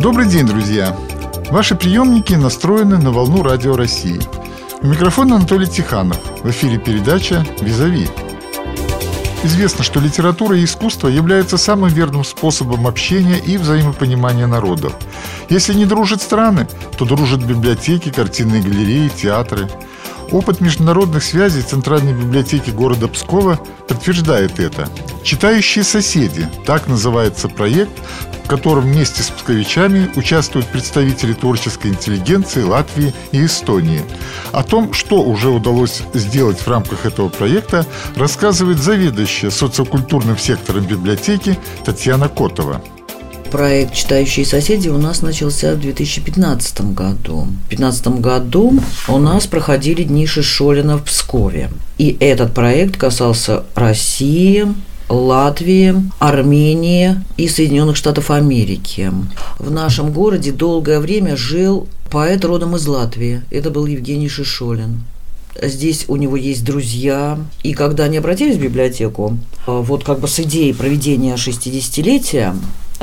Добрый день, друзья! Ваши приемники настроены на волну Радио России. У микрофона Анатолий Тиханов. В эфире передача «Визави». Известно, что литература и искусство являются самым верным способом общения и взаимопонимания народов. Если не дружат страны, то дружат библиотеки, картинные галереи, театры. Опыт международных связей Центральной библиотеки города Пскова подтверждает это. «Читающие соседи» – так называется проект, в котором вместе с псковичами участвуют представители творческой интеллигенции Латвии и Эстонии. О том, что уже удалось сделать в рамках этого проекта, рассказывает заведующая социокультурным сектором библиотеки Татьяна Котова. Проект «Читающие соседи» у нас начался в 2015 году. В 2015 году у нас проходили дни Шишолина в Пскове. И этот проект касался России, Латвии, Армении и Соединенных Штатов Америки. В нашем городе долгое время жил поэт родом из Латвии. Это был Евгений Шишолин. Здесь у него есть друзья. И когда они обратились в библиотеку, вот как бы с идеей проведения 60-летия,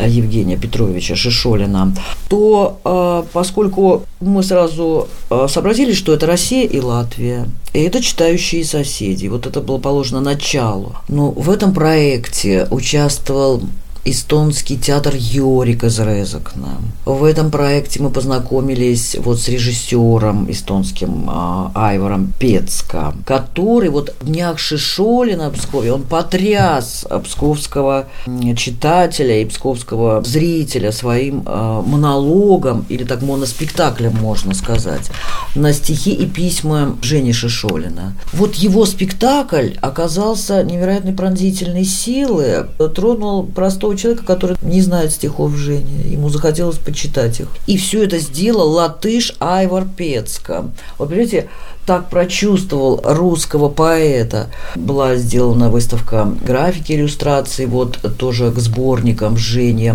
Евгения Петровича Шишолина, то э, поскольку мы сразу э, сообразили, что это Россия и Латвия, и это читающие соседи, вот это было положено началу. Но в этом проекте участвовал эстонский театр Йорик из Резакна. В этом проекте мы познакомились вот с режиссером эстонским э, Айвором Пецко, который вот в днях Шишолина в Пскове, он потряс псковского читателя и псковского зрителя своим э, монологом, или так моноспектаклем, можно сказать, на стихи и письма Жени Шишолина. Вот его спектакль оказался невероятной пронзительной силы, тронул простого человека, который не знает стихов Жени. Ему захотелось почитать их. И все это сделал латыш Айвар Пецко. Вот понимаете, так прочувствовал русского поэта. Была сделана выставка графики, иллюстраций, вот тоже к сборникам Жени.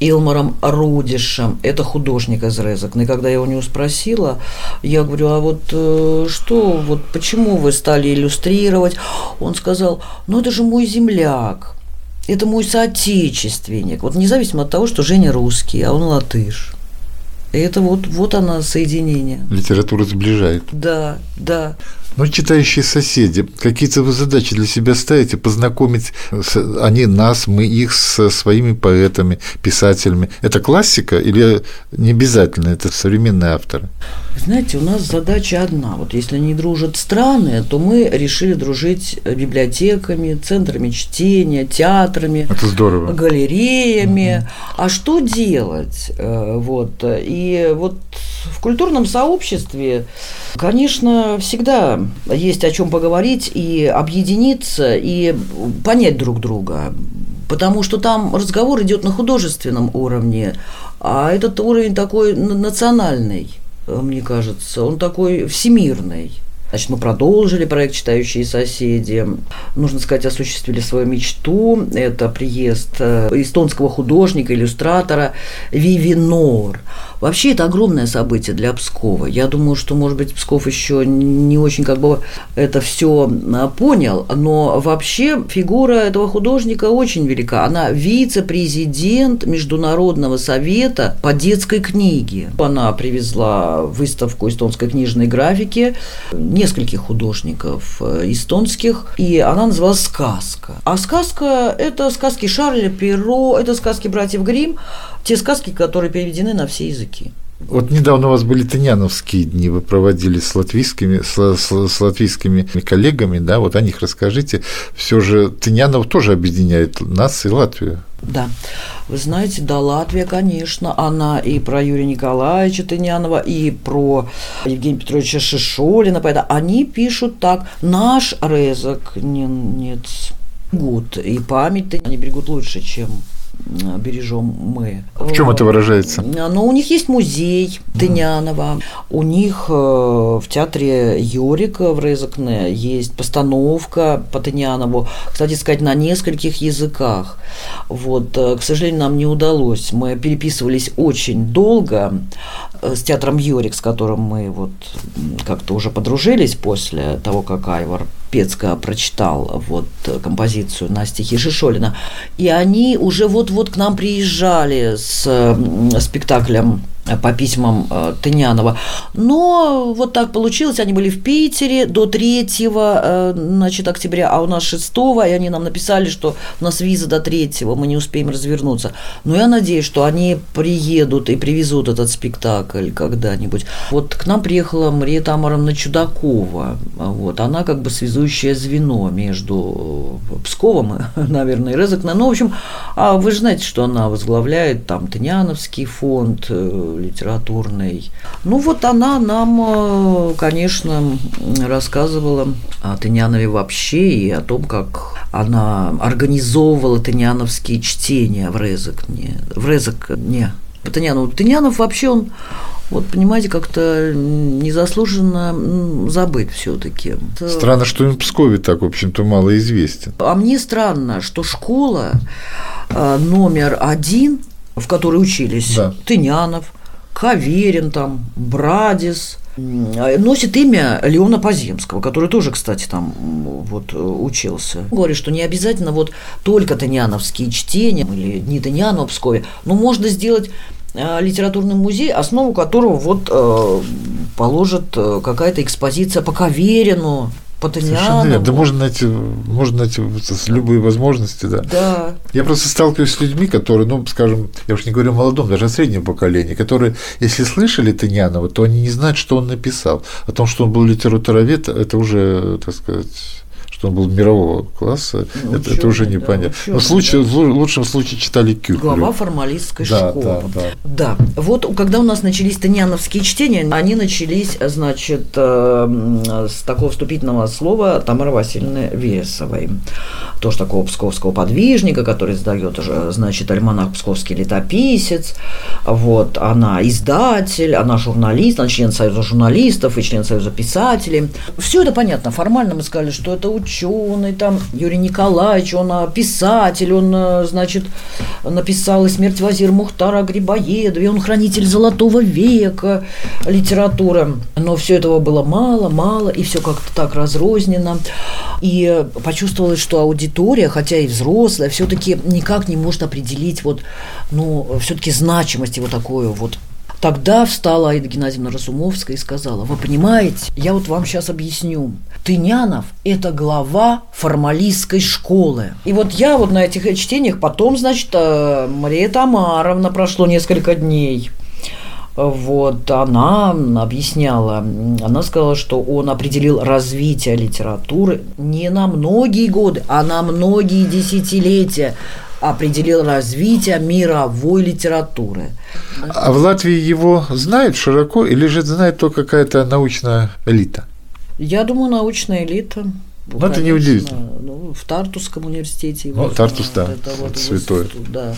Илмаром Рудишем, это художник из Резакна. И когда я у него спросила, я говорю, а вот э, что, вот почему вы стали иллюстрировать? Он сказал, ну это же мой земляк это мой соотечественник. Вот независимо от того, что Женя русский, а он латыш. И это вот, вот оно соединение. Литература сближает. Да, да. Но читающие соседи, какие-то вы задачи для себя ставите, познакомить они нас, мы их со своими поэтами, писателями. Это классика или не обязательно, это современные авторы? Знаете, у нас задача одна. Вот если не дружат страны, то мы решили дружить библиотеками, центрами чтения, театрами, Это здорово. галереями. Угу. А что делать? Э, вот. И вот в культурном сообществе, конечно, всегда есть о чем поговорить и объединиться, и понять друг друга. Потому что там разговор идет на художественном уровне, а этот уровень такой национальный, мне кажется, он такой всемирный. Значит, мы продолжили проект «Читающие соседи». Нужно сказать, осуществили свою мечту. Это приезд э, эстонского художника, иллюстратора Виви Нор. Вообще, это огромное событие для Пскова. Я думаю, что, может быть, Псков еще не очень как бы это все а, понял, но вообще фигура этого художника очень велика. Она вице-президент Международного совета по детской книге. Она привезла выставку эстонской книжной графики нескольких художников э, эстонских, и она называлась «Сказка». А сказка – это сказки Шарля Перо, это сказки братьев Грим, те сказки, которые переведены на все языки. Вот недавно у вас были Тыняновские дни, вы проводили с латвийскими, с, с, с латвийскими коллегами, да, вот о них расскажите. Все же Тынянов тоже объединяет нас и Латвию. Да. Вы знаете, да, Латвия, конечно, она и про Юрия Николаевича Тынянова, и про Евгения Петровича Шишолина, поэтому они пишут так, наш резок нец гуд, и память они берегут лучше, чем бережем мы. В чем это выражается? Ну, у них есть музей Тынянова, у них э, в театре Йорика в Резакне есть постановка по Тынянову, кстати сказать, на нескольких языках. Вот, э, к сожалению, нам не удалось. Мы переписывались очень долго э, с театром Йорик, с которым мы вот как-то уже подружились после того, как Айвар Пецка прочитал вот композицию на стихи Шишолина. И они уже вот-вот к нам приезжали с спектаклем по письмам э, Тынянова. Но вот так получилось, они были в Питере до 3 э, значит, октября, а у нас 6 и они нам написали, что у нас виза до 3 мы не успеем развернуться. Но я надеюсь, что они приедут и привезут этот спектакль когда-нибудь. Вот к нам приехала Мария Тамаровна Чудакова. Вот, она как бы связующее звено между Псковом, наверное, и Резакна. Ну, в общем, а вы же знаете, что она возглавляет там Тыняновский фонд, э, литературной. Ну вот она нам, э, конечно, рассказывала о Тынянове вообще и о том, как она организовывала тыняновские чтения в Резакне. В Резакне. По Тынянову. Тынянов вообще он вот, понимаете, как-то незаслуженно забыт все-таки. Странно, что он в Пскове так, в общем-то, мало известен. А мне странно, что школа э, номер один, в которой учились да. Тынянов, Каверин там, Брадис, носит имя Леона Поземского, который тоже, кстати, там вот учился. Говорит, что не обязательно вот только Таняновские чтения или Дни Танянова в Пскове, но можно сделать э, литературный музей, основу которого вот э, положит э, какая-то экспозиция по Каверину, Патанианову. Да можно найти, можно найти любые возможности, да. Да. Я просто сталкиваюсь с людьми, которые, ну, скажем, я уж не говорю о молодом, даже о среднем поколении, которые, если слышали Таньянова, то они не знают, что он написал. О том, что он был литературовед, это уже, так сказать, что он был мирового класса, ну, это, это уже непонятно. Да, Но в, случае, да. в лучшем случае читали Кюхлю. Глава формалистской да, школы. Да, да. да, вот когда у нас начались Таньяновские чтения, они начались, значит, э, с такого вступительного слова Тамары Васильевны Вересовой. Тоже такого псковского подвижника, который издает, значит, альманах «Псковский летописец». Вот, она издатель, она журналист, она член Союза журналистов и член Союза писателей. Все это понятно. Формально мы сказали, что это ученый, там, Юрий Николаевич, он а, писатель, он, а, значит, написал и «Смерть Вазир Мухтара Грибоедова», он хранитель золотого века литературы. Но все этого было мало, мало, и все как-то так разрознено. И почувствовалось, что аудитория, хотя и взрослая, все-таки никак не может определить вот, ну, все-таки значимость его такую вот Тогда встала Аида Геннадьевна Разумовская и сказала, вы понимаете, я вот вам сейчас объясню. Тынянов – это глава формалистской школы. И вот я вот на этих чтениях потом, значит, э, Мария Тамаровна прошло несколько дней. Вот она объясняла, она сказала, что он определил развитие литературы не на многие годы, а на многие десятилетия определил развитие мировой литературы. А в Латвии его знают широко или же знает только какая-то научная элита? Я думаю, научная элита. Ну, это не удивительно. Ну, в Тартусском университете. Ну, Тартус, да, это вот святой. Да.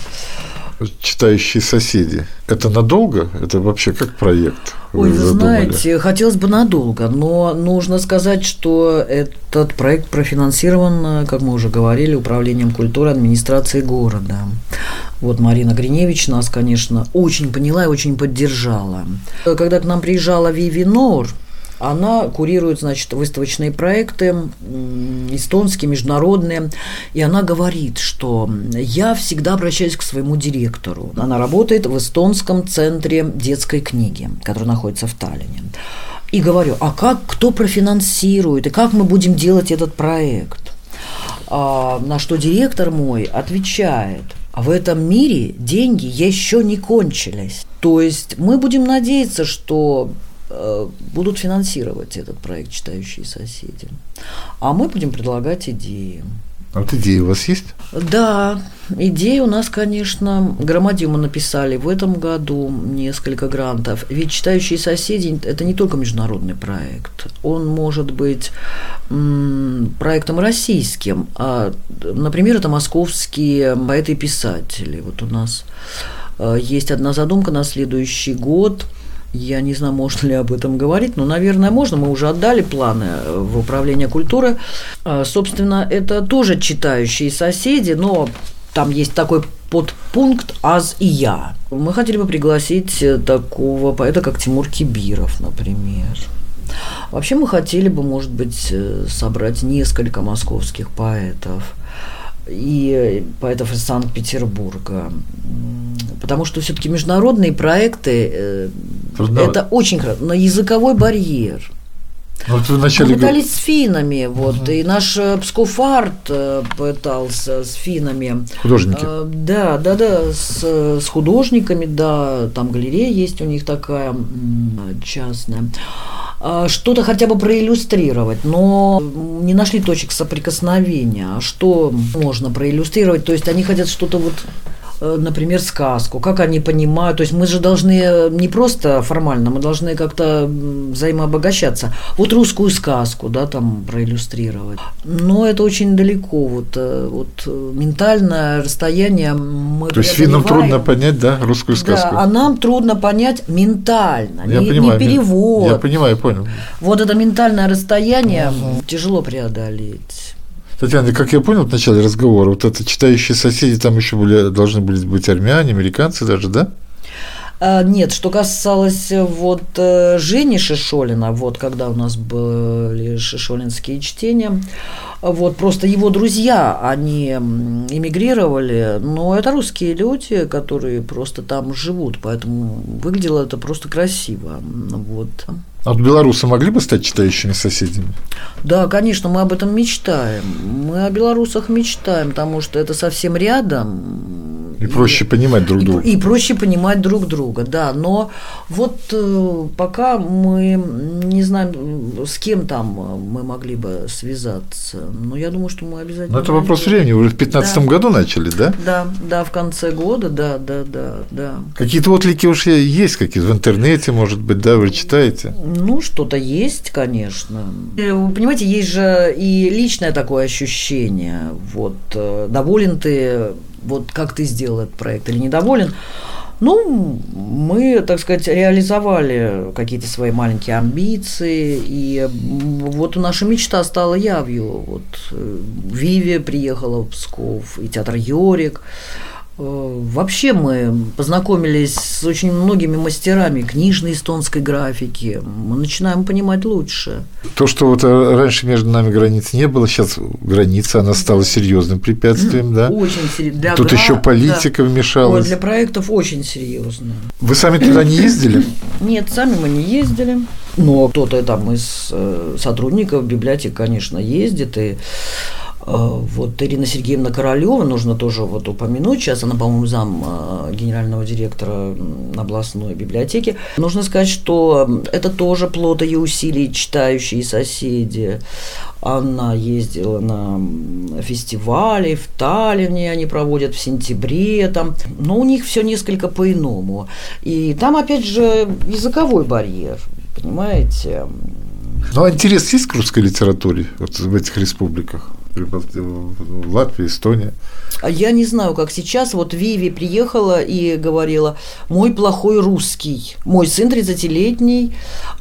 Читающие соседи. Это надолго? Это вообще как проект? Ой, вы, вы знаете, хотелось бы надолго, но нужно сказать, что этот проект профинансирован, как мы уже говорили, Управлением культуры администрации города. Вот Марина Гриневич нас, конечно, очень поняла и очень поддержала. Когда к нам приезжала Виви Нор, она курирует, значит, выставочные проекты, эстонские, международные, и она говорит, что я всегда обращаюсь к своему директору. Она работает в эстонском центре детской книги, который находится в Таллине. И говорю, а как, кто профинансирует, и как мы будем делать этот проект? А, на что директор мой отвечает, в этом мире деньги еще не кончились. То есть мы будем надеяться, что будут финансировать этот проект «Читающие соседи». А мы будем предлагать идеи. А вот идеи у вас есть? Да, идеи у нас, конечно, громадью мы написали в этом году несколько грантов. Ведь «Читающие соседи» – это не только международный проект. Он может быть проектом российским. А, например, это московские поэты и писатели. Вот у нас э, есть одна задумка на следующий год – я не знаю, можно ли об этом говорить, но, наверное, можно. Мы уже отдали планы э, в управление культуры. А, собственно, это тоже читающие соседи, но там есть такой подпункт «Аз и я». Мы хотели бы пригласить э, такого поэта, как Тимур Кибиров, например. Вообще мы хотели бы, может быть, э, собрать несколько московских поэтов и поэтов из Санкт-Петербурга. Потому что все-таки международные проекты э, это очень хорошо. Но языковой барьер – вот вы вначале... Мы пытались с финами, вот, угу. и наш э, Псков Арт э, пытался с финами. Художники. А, да, да, да, с, с художниками, да, там галерея есть у них такая частная а, что-то хотя бы проиллюстрировать, но не нашли точек соприкосновения. А что можно проиллюстрировать? То есть они хотят что-то вот например, сказку, как они понимают. То есть мы же должны э, не просто формально, мы должны как-то взаимообогащаться. Вот русскую сказку, да, там проиллюстрировать. Но это очень далеко. Вот, э, вот ментальное расстояние мы То есть финнам трудно понять, да, русскую сказку? Да, а нам трудно понять ментально, Я не, понимаю, не перевод. Я понимаю, понял. Вот это ментальное расстояние угу. тяжело преодолеть. Татьяна, как я понял в начале разговора, вот это читающие соседи, там еще были, должны были быть армяне, американцы даже, да? А, нет, что касалось э, вот э, Жени Шишолина, вот когда у нас были шишолинские чтения, вот просто его друзья, они эмигрировали, но это русские люди, которые просто там живут, поэтому выглядело это просто красиво. Вот. А вот белорусы могли бы стать читающими соседями? Да, конечно, мы об этом мечтаем. Мы о белорусах мечтаем, потому что это совсем рядом. И, и проще понимать друг друга. И, и проще понимать друг друга, да. Но вот э, пока мы не знаем, с кем там мы могли бы связаться. Но я думаю, что мы обязательно. Но это вопрос времени. Вы в 2015 да. году начали, да? Да, да, в конце года, да, да, да, да. Какие-то отклики уж есть, какие-то в интернете, может быть, да, вы читаете? Ну, что-то есть, конечно. Э, вы понимаете, есть же и личное такое ощущение. Вот, э, доволен ты, вот как ты сделал этот проект или недоволен. Ну, мы, так сказать, реализовали какие-то свои маленькие амбиции, и вот наша мечта стала явью. Вот э, Виви приехала в Псков, и театр Йорик. Э, вообще мы познакомились с очень многими мастерами книжной эстонской графики. Мы начинаем понимать лучше. То, что вот э, раньше между нами границ не было, сейчас граница, она стала серьезным препятствием, да? Очень серьезно. Тут гра... еще политика да. вмешалась. Ой, для проектов очень серьезно. Вы сами туда не ездили? Нет, сами мы не ездили. Но кто-то там из э, сотрудников библиотек, конечно, ездит и вот Ирина Сергеевна Королева, нужно тоже вот упомянуть, сейчас она, по-моему, зам э, генерального директора областной библиотеки. Нужно сказать, что это тоже плод ее усилий читающие соседи. Она ездила на фестивали в Таллине, они проводят в сентябре там, но у них все несколько по-иному. И там, опять же, языковой барьер, понимаете? Ну, а интерес есть к русской литературе вот в этих республиках? В Латвии, Эстония. А я не знаю, как сейчас. Вот Виви приехала и говорила, мой плохой русский, мой сын 30-летний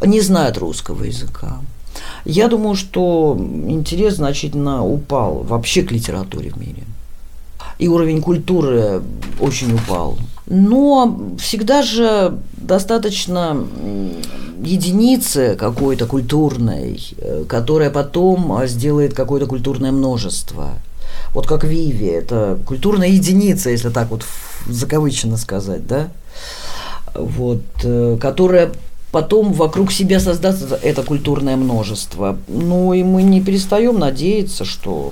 не знает русского языка. Я думаю, что интерес значительно упал вообще к литературе в мире. И уровень культуры очень упал. Но всегда же достаточно единицы какой-то культурной, э, которая потом а, сделает какое-то культурное множество. Вот как Виви, это культурная единица, если так вот закавыченно сказать, да, вот, э, которая потом вокруг себя создаст это культурное множество. Ну и мы не перестаем надеяться, что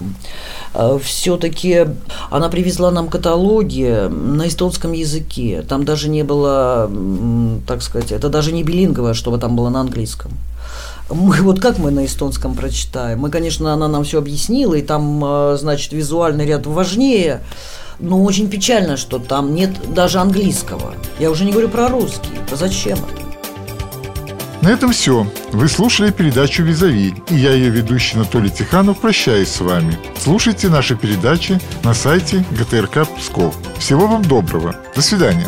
э, все-таки она привезла нам каталоги на эстонском языке. Там даже не было, так сказать, это даже не билинговое, чтобы там было на английском. Мы, вот как мы на эстонском прочитаем? Мы, конечно, она нам все объяснила, и там, э, значит, визуальный ряд важнее, но очень печально, что там нет даже английского. Я уже не говорю про русский. Зачем это? На этом все. Вы слушали передачу «Визави», и я, ее ведущий Анатолий Тиханов, прощаюсь с вами. Слушайте наши передачи на сайте ГТРК Псков. Всего вам доброго. До свидания.